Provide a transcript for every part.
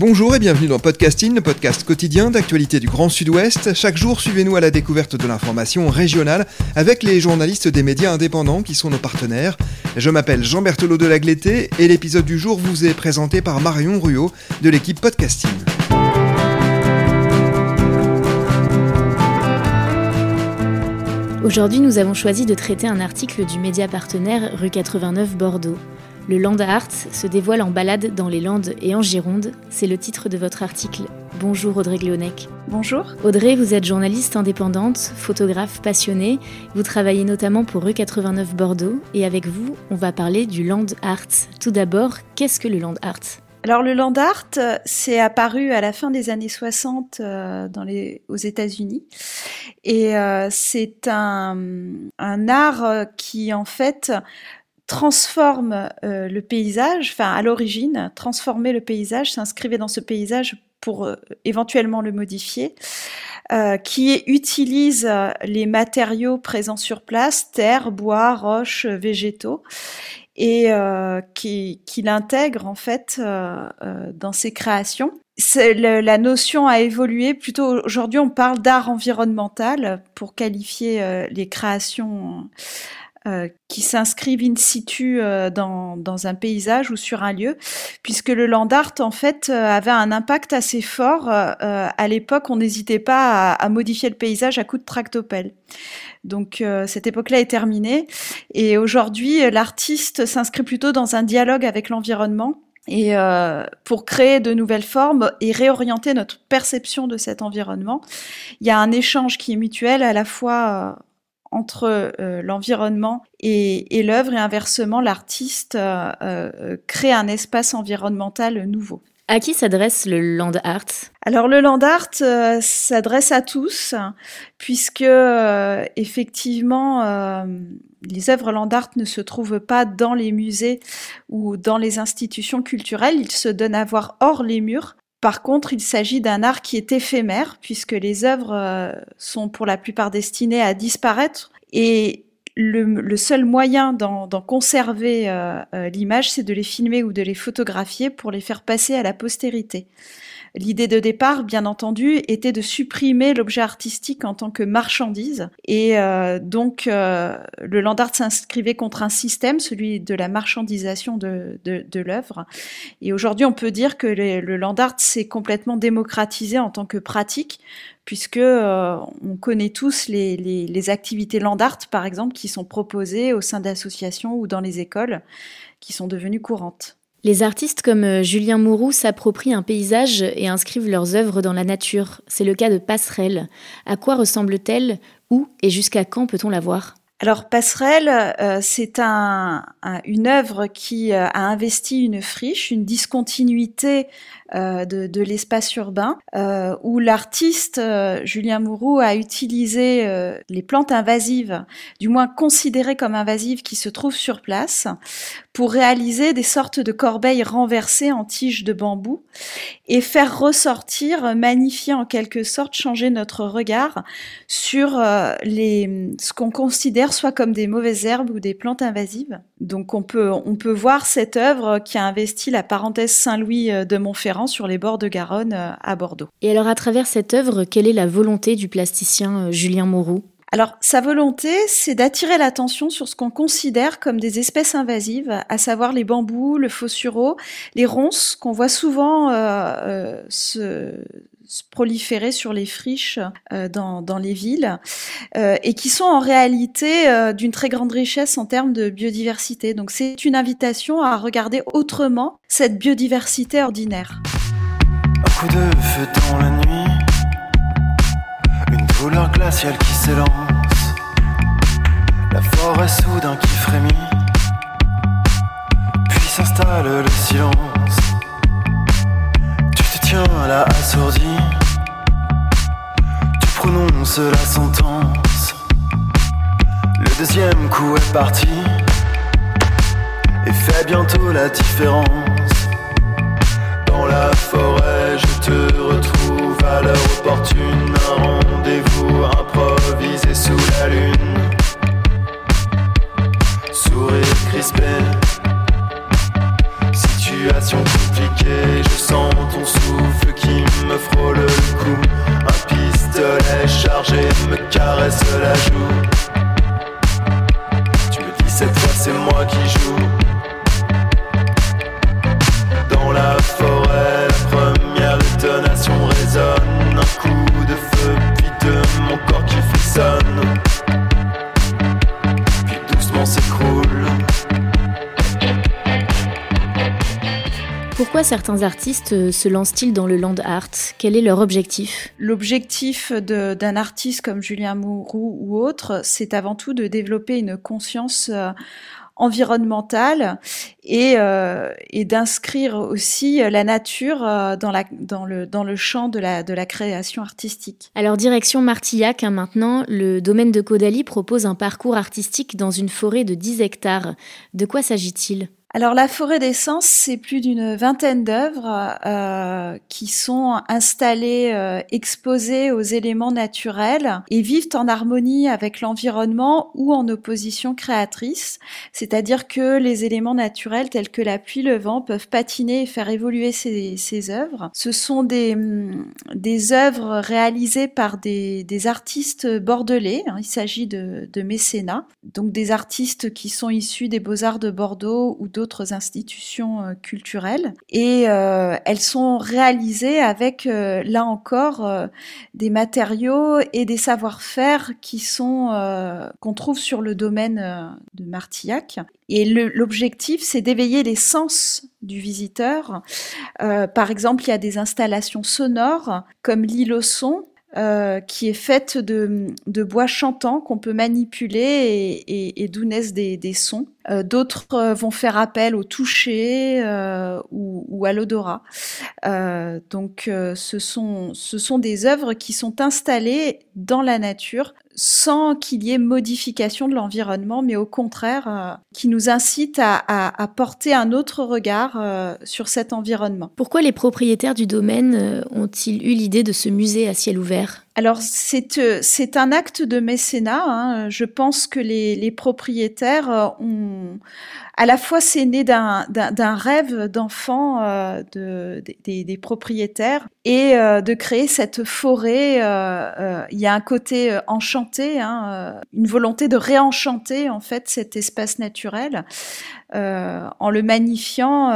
Bonjour et bienvenue dans Podcasting, le podcast quotidien d'actualité du Grand Sud-Ouest. Chaque jour, suivez-nous à la découverte de l'information régionale avec les journalistes des médias indépendants qui sont nos partenaires. Je m'appelle Jean Berthelot de Lagleté et l'épisode du jour vous est présenté par Marion Ruot de l'équipe Podcasting. Aujourd'hui, nous avons choisi de traiter un article du média partenaire Rue 89 Bordeaux. Le Land Art se dévoile en balade dans les Landes et en Gironde. C'est le titre de votre article. Bonjour Audrey Glionec. Bonjour. Audrey, vous êtes journaliste indépendante, photographe passionnée. Vous travaillez notamment pour Rue 89 Bordeaux. Et avec vous, on va parler du Land Art. Tout d'abord, qu'est-ce que le Land Art alors le land art, c'est apparu à la fin des années 60 euh, dans les, aux États-Unis et euh, c'est un, un, art euh, qui en fait transforme euh, le paysage, enfin à l'origine, transformer le paysage, s'inscrivait dans ce paysage pour euh, éventuellement le modifier, euh, qui utilise les matériaux présents sur place, terre, bois, roches, végétaux, et qui, qui l'intègre en fait dans ses créations. La notion a évolué. Plutôt aujourd'hui, on parle d'art environnemental pour qualifier les créations euh, qui s'inscrivent in situ euh, dans, dans, un paysage ou sur un lieu, puisque le land art en fait euh, avait un impact assez fort. à l'époque, on n'hésitait pas à, à, modifier le paysage à coups de tractopelle. Donc cette époque-là est terminée et aujourd'hui, l'artiste s'inscrit plutôt dans un dialogue avec l'environnement et euh, pour créer de nouvelles formes et réorienter notre perception de cet environnement. Il y a un échange qui est mutuel à la fois entre euh, l'environnement et, et l'œuvre et inversement l'artiste euh, euh, crée un espace environnemental nouveau. À qui s'adresse le land art? Alors le land art s'adresse à tous puisque effectivement les œuvres land art ne se trouvent pas dans les musées ou dans les institutions culturelles, ils se donnent à voir hors les murs par contre, il s'agit d'un art qui est éphémère, puisque les œuvres euh, sont pour la plupart destinées à disparaître, et le, seul moyen d'en conserver euh, euh, l'image, c'est de les filmer ou de les photographier pour les faire passer à la postérité. L'idée de départ, bien entendu, était de supprimer l'objet artistique en tant que marchandise. Et euh, donc, euh, le land art s'inscrivait contre un système, celui de la marchandisation de, de, de l'œuvre. Et aujourd'hui, on peut dire que le land art s'est complètement démocratisé en tant que pratique, puisque euh, on connaît tous les, les, les activités land art, par exemple, qui sont proposées au sein d'associations ou dans les écoles, qui sont devenues courantes. Les artistes comme euh, Julien Mourou s'approprient un paysage et inscrivent leurs œuvres dans la nature. C'est le cas de Passerelle. À quoi ressemble-t-elle? Où et jusqu'à quand peut-on la voir? Alors Passerelle, euh, c'est un, une œuvre qui euh, a investi une friche, une discontinuité euh, de, de l'espace urbain, euh, où l'artiste euh, Julien Mourou a utilisé les plantes invasives, du moins considérées comme invasives, qui se trouvent sur place, pour réaliser des sortes de corbeilles renversées en tiges de bambou et faire ressortir, magnifier en quelque sorte, changer notre regard sur les, ce qu'on considère soit comme des mauvaises herbes ou des plantes invasives. Donc on peut, on peut voir cette œuvre qui a investi la parenthèse Saint-Louis de Montferrand sur les bords de Garonne euh, à Bordeaux. Et alors à travers cette œuvre, quelle est la volonté du plasticien euh, Julien Mourou alors, sa volonté, c'est d'attirer l'attention sur ce qu'on considère comme des espèces invasives, à savoir les bambous, le faux sureau, les ronces qu'on voit souvent euh, euh, se, proliférer sur les friches euh, dans, dans, les villes, euh, et qui sont en réalité euh, d'une très grande richesse en termes de biodiversité. Donc, c'est une invitation à regarder autrement cette biodiversité ordinaire. Un coup de feu dans la nuit douleur glaciale qui s'élance, la forêt soudain qui frémit, puis s'installe le silence. voilà assourdi. Tu prononces la sentence. Le deuxième coup est parti et fait bientôt la différence. Dans la forêt, je te retrouve à l'heure opportune. Un rendez-vous improvisé sous la lune. Sourire crispé. Situation compliquée, je sens ton souffle qui me frôle le cou. Pistolet chargé me caresse la joue. Tu me dis cette fois c'est moi qui joue. Certains artistes euh, se lancent-ils dans le land art? Quel est leur objectif? L'objectif d'un artiste comme Julien Mourou ou autre, c'est avant tout de développer une conscience euh, environnementale et, euh, et d'inscrire aussi la nature dans, la, dans, le, dans le champ de la, de la création artistique. Alors direction Martillac hein, maintenant, le domaine de Caudalie propose un parcours artistique dans une forêt de 10 hectares. De quoi s'agit-il? Alors la forêt d'essence, c'est plus d'une vingtaine d'œuvres euh, qui sont installées, euh, exposées aux éléments naturels et vivent en harmonie avec l'environnement ou en opposition créatrice. C'est-à-dire que les éléments naturels tels que la pluie, le vent peuvent patiner et faire évoluer ces, ces œuvres. Ce sont des, hum, des œuvres réalisées par des, des artistes bordelais. il s'agit de, de donc des artistes qui sont issus des beaux-arts de Bordeaux ou d'autres institutions euh, culturelles. Et euh, elles sont réalisées avec, euh, là encore, des matériaux et des savoir-faire qui sont qu'on trouve sur le domaine de Martillac. Et l'objectif, c'est d'éveiller les sens du visiteur. Par exemple, il y a des installations sonores comme l'île au son. Euh, qui est faite de, bois chantants qu'on peut manipuler et, d'où naissent des, sons. Euh, D'autres euh, vont faire appel au toucher ou, ou à l'odorat. Donc, ce, sont, ce sont des œuvres qui sont installées dans la nature sans qu'il y ait modification de l'environnement, mais au contraire, euh, qui nous incite à, porter un autre regard euh, sur cet environnement. Pourquoi les propriétaires du domaine euh, ont-ils eu l'idée de ce musée à ciel ouvert? Alors, c'est euh, c'est un acte de mécénat. hein. Je pense que les, les propriétaires euh, ont. À la fois, c'est né d'un rêve d'enfant euh, de, des, des propriétaires et euh, de créer cette forêt. Il y a un côté enchanté, hein, une volonté de réenchanter en fait cet espace naturel en le magnifiant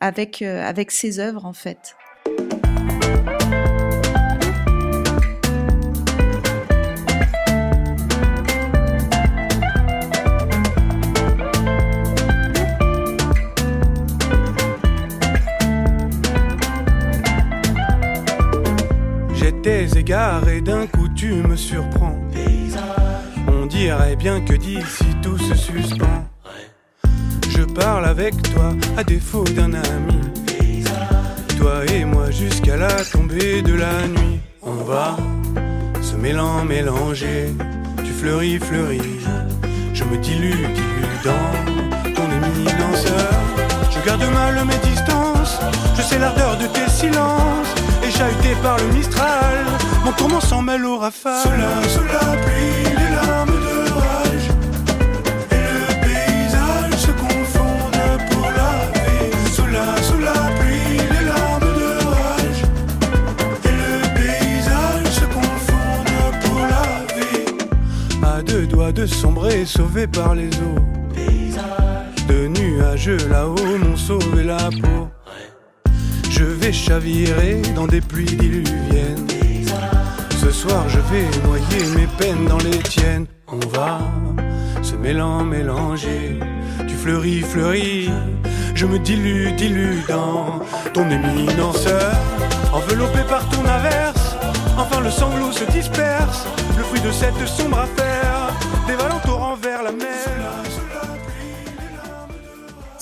avec, avec ses œuvres en fait. J'étais égaré, d'un coup tu me surprends. On dirait bien que d'ici tout se suspend. Je parle avec toi à défaut d'un ami. Toi et moi jusqu'à la tombée de la nuit. On va se mêlant, mélanger. Tu fleuris, fleuris. Je me dilue, dilue dans ton éminence. Garde mal mes distances. Je sais l'ardeur de tes silences. Et chahuté par le Mistral, mon tourment s'en mêle au rafale. Sous la, sous la pluie, les larmes de rage. Et le paysage se confondent pour laver. Sous la, sous la pluie, les larmes de rage. Et le paysage se confondent pour laver. À deux doigts de sombrer, sauvé par les eaux. De nuages là-haut m'ont sauvé la peau. Je vais chavirer dans des pluies diluviennes. Ce soir, je vais noyer mes peines dans les tiennes. On va se mêlant, mélanger. Tu fleuris, fleuris. Je me dilue, dilue dans ton éminence. Enveloppé par ton averse, enfin le sanglot se disperse. Le fruit de cette sombre affaire,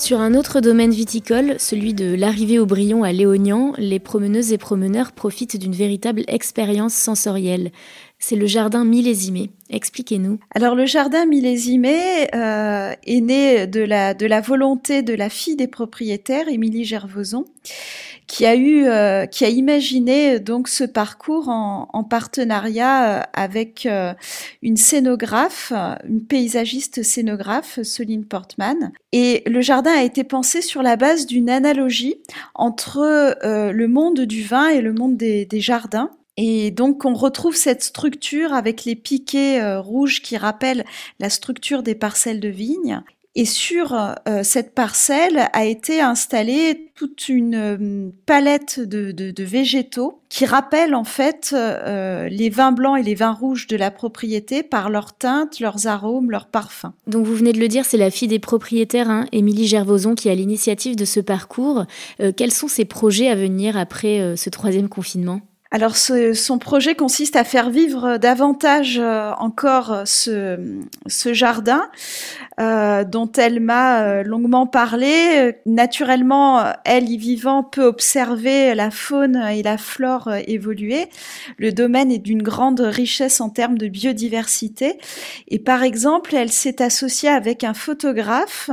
Sur un autre domaine viticole, celui de l'arrivée au Brion à Léognan, les promeneuses et promeneurs profitent d'une véritable expérience sensorielle. C'est le jardin millésimé. Expliquez-nous. Alors le jardin millésimé euh, est né de la, volonté de la fille des propriétaires, Émilie Gervoson, qui a eu, euh, qui a imaginé donc ce parcours en, en partenariat euh, avec euh, une scénographe, une paysagiste scénographe, Celine Portman. Et le jardin a été pensé sur la base d'une analogie entre le monde du vin et le monde des, des jardins. Et donc on retrouve cette structure avec les piquets rouges qui rappellent la structure des parcelles de vignes. Et sur euh, cette parcelle a été installée toute une euh, palette de, végétaux qui rappellent en fait euh, les vins blancs et les vins rouges de la propriété par leurs teintes, leurs arômes, leurs parfums. Donc vous venez de le dire, c'est la fille des propriétaires, hein, Émilie Gervoson, qui a l'initiative de ce parcours. quels sont ses projets à venir après ce troisième confinement? Alors son projet consiste à faire vivre davantage euh, encore ce, ce jardin euh, dont elle m'a euh, longuement parlé. Naturellement, elle y vivant peut observer la faune et la flore évoluer. Le domaine est d'une grande richesse en termes de biodiversité. Et par exemple, elle s'est associée avec un photographe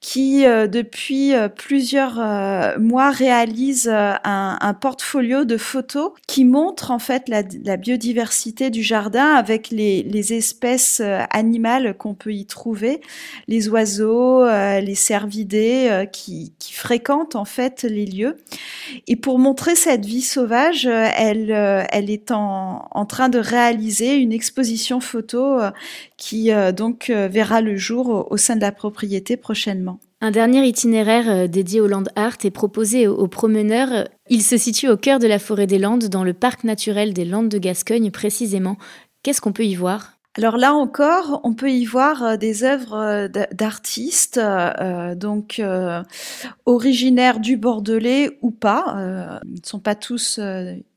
qui, depuis plusieurs mois, réalise un, un portfolio de photos qui montre en fait la, biodiversité du jardin avec les, espèces euh, animales qu'on peut y trouver, les oiseaux, euh, les cervidés euh, qui, fréquentent en fait les lieux. Et pour montrer cette vie sauvage, elle, est en, train de réaliser une exposition photo qui donc verra le jour au sein de la propriété prochainement. Un dernier itinéraire dédié au Land Art est proposé aux promeneurs. Il se situe au cœur de la forêt des Landes, dans le parc naturel des Landes de Gascogne précisément. Qu'est-ce qu'on peut y voir? Alors là encore, on peut y voir euh, des œuvres euh, d'artistes, euh, donc originaires du Bordelais ou pas. ils ne sont pas tous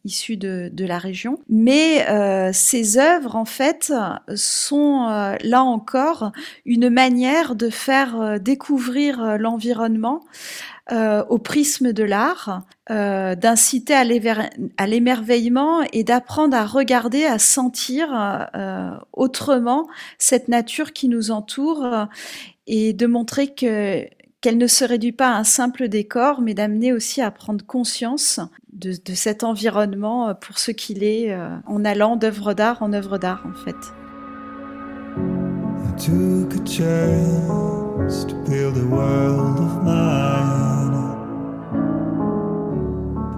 issus de, la région, mais ces œuvres en fait sont là encore une manière de faire découvrir l'environnement euh, au prisme de l'art, euh, d'inciter à l'émerveillement et d'apprendre à regarder, à sentir euh, autrement cette nature qui nous entoure et de montrer que qu'elle ne se réduit pas à un simple décor, mais d'amener aussi à prendre conscience de, cet environnement pour ce qu'il est, en allant d'œuvre d'art en œuvre d'art en fait. to build a world of mine.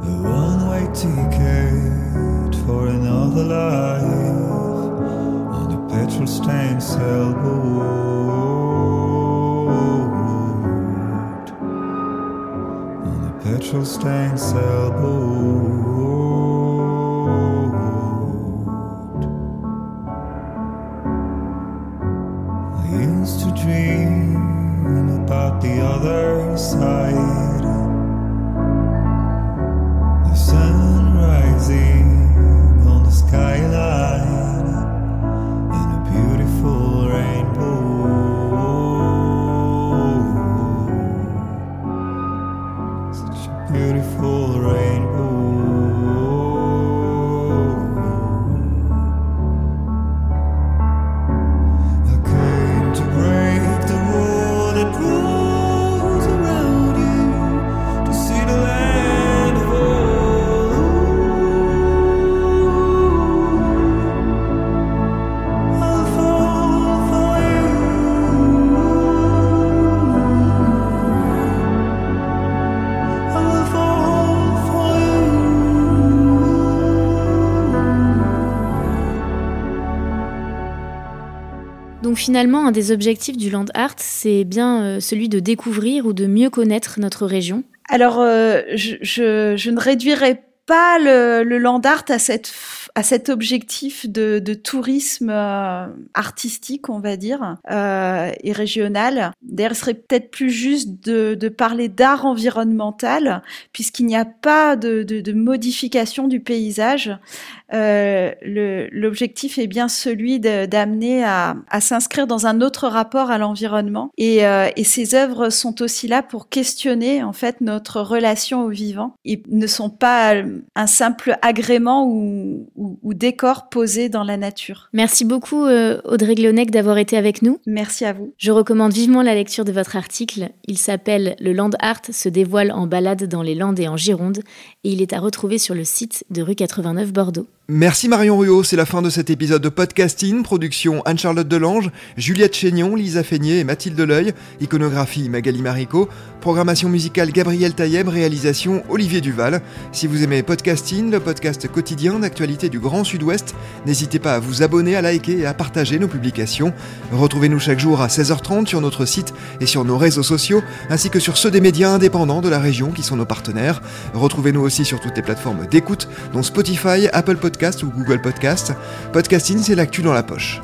A one way ticket for another life on a petrol stained sailboat. On a petrol stained sailboat. Donc finalement, un des objectifs du Land Art, c'est bien euh, celui de découvrir ou de mieux connaître notre région. Alors, euh, je, ne réduirai pas le, land art à cette à cet objectif de, tourisme euh, artistique, on va dire, euh, et régional. D'ailleurs, ce serait peut-être plus juste de, parler d'art environnemental, puisqu'il n'y a pas de, modification du paysage. Euh, L'objectif est bien celui d'amener à, s'inscrire dans un autre rapport à l'environnement. Et, et ces œuvres sont aussi là pour questionner en fait notre relation au vivant. Ils ne sont pas un simple agrément ou, ou, ou décor posé dans la nature. Merci beaucoup euh, Audrey Glonec d'avoir été avec nous. Merci à vous. Je recommande vivement la lecture de votre article. Il s'appelle Le Land Art se dévoile en balade dans les Landes et en Gironde et il est à retrouver sur le site de rue 89 Bordeaux. Merci Marion Ruot, c'est la fin de cet épisode de podcasting, production Anne-Charlotte Delange, Juliette Chénion, Lisa Feignet et Mathilde Leuil, iconographie Magali Marico, programmation musicale Gabriel Taïeb, réalisation Olivier Duval. Si vous aimez podcasting, le podcast quotidien d'actualité du Grand Sud-Ouest, n'hésitez pas à vous abonner, à liker et à partager nos publications. Retrouvez-nous chaque jour à 16h30 sur notre site et sur nos réseaux sociaux, ainsi que sur ceux des médias indépendants de la région qui sont nos partenaires. Retrouvez-nous aussi sur toutes les plateformes d'écoute, dont Spotify, Apple Podcast, ou Google Podcast. Podcasting, c'est l'actu dans la poche.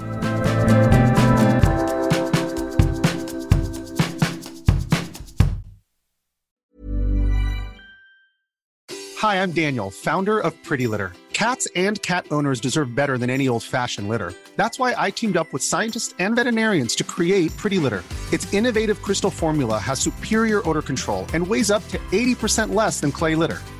Hi, I'm Daniel, founder of Pretty Litter. Cats and cat owners deserve better than any old-fashioned litter. That's why I teamed up with scientists and veterinarians to create Pretty Litter. Its innovative crystal formula has superior odor control and weighs up to 80% less than clay litter.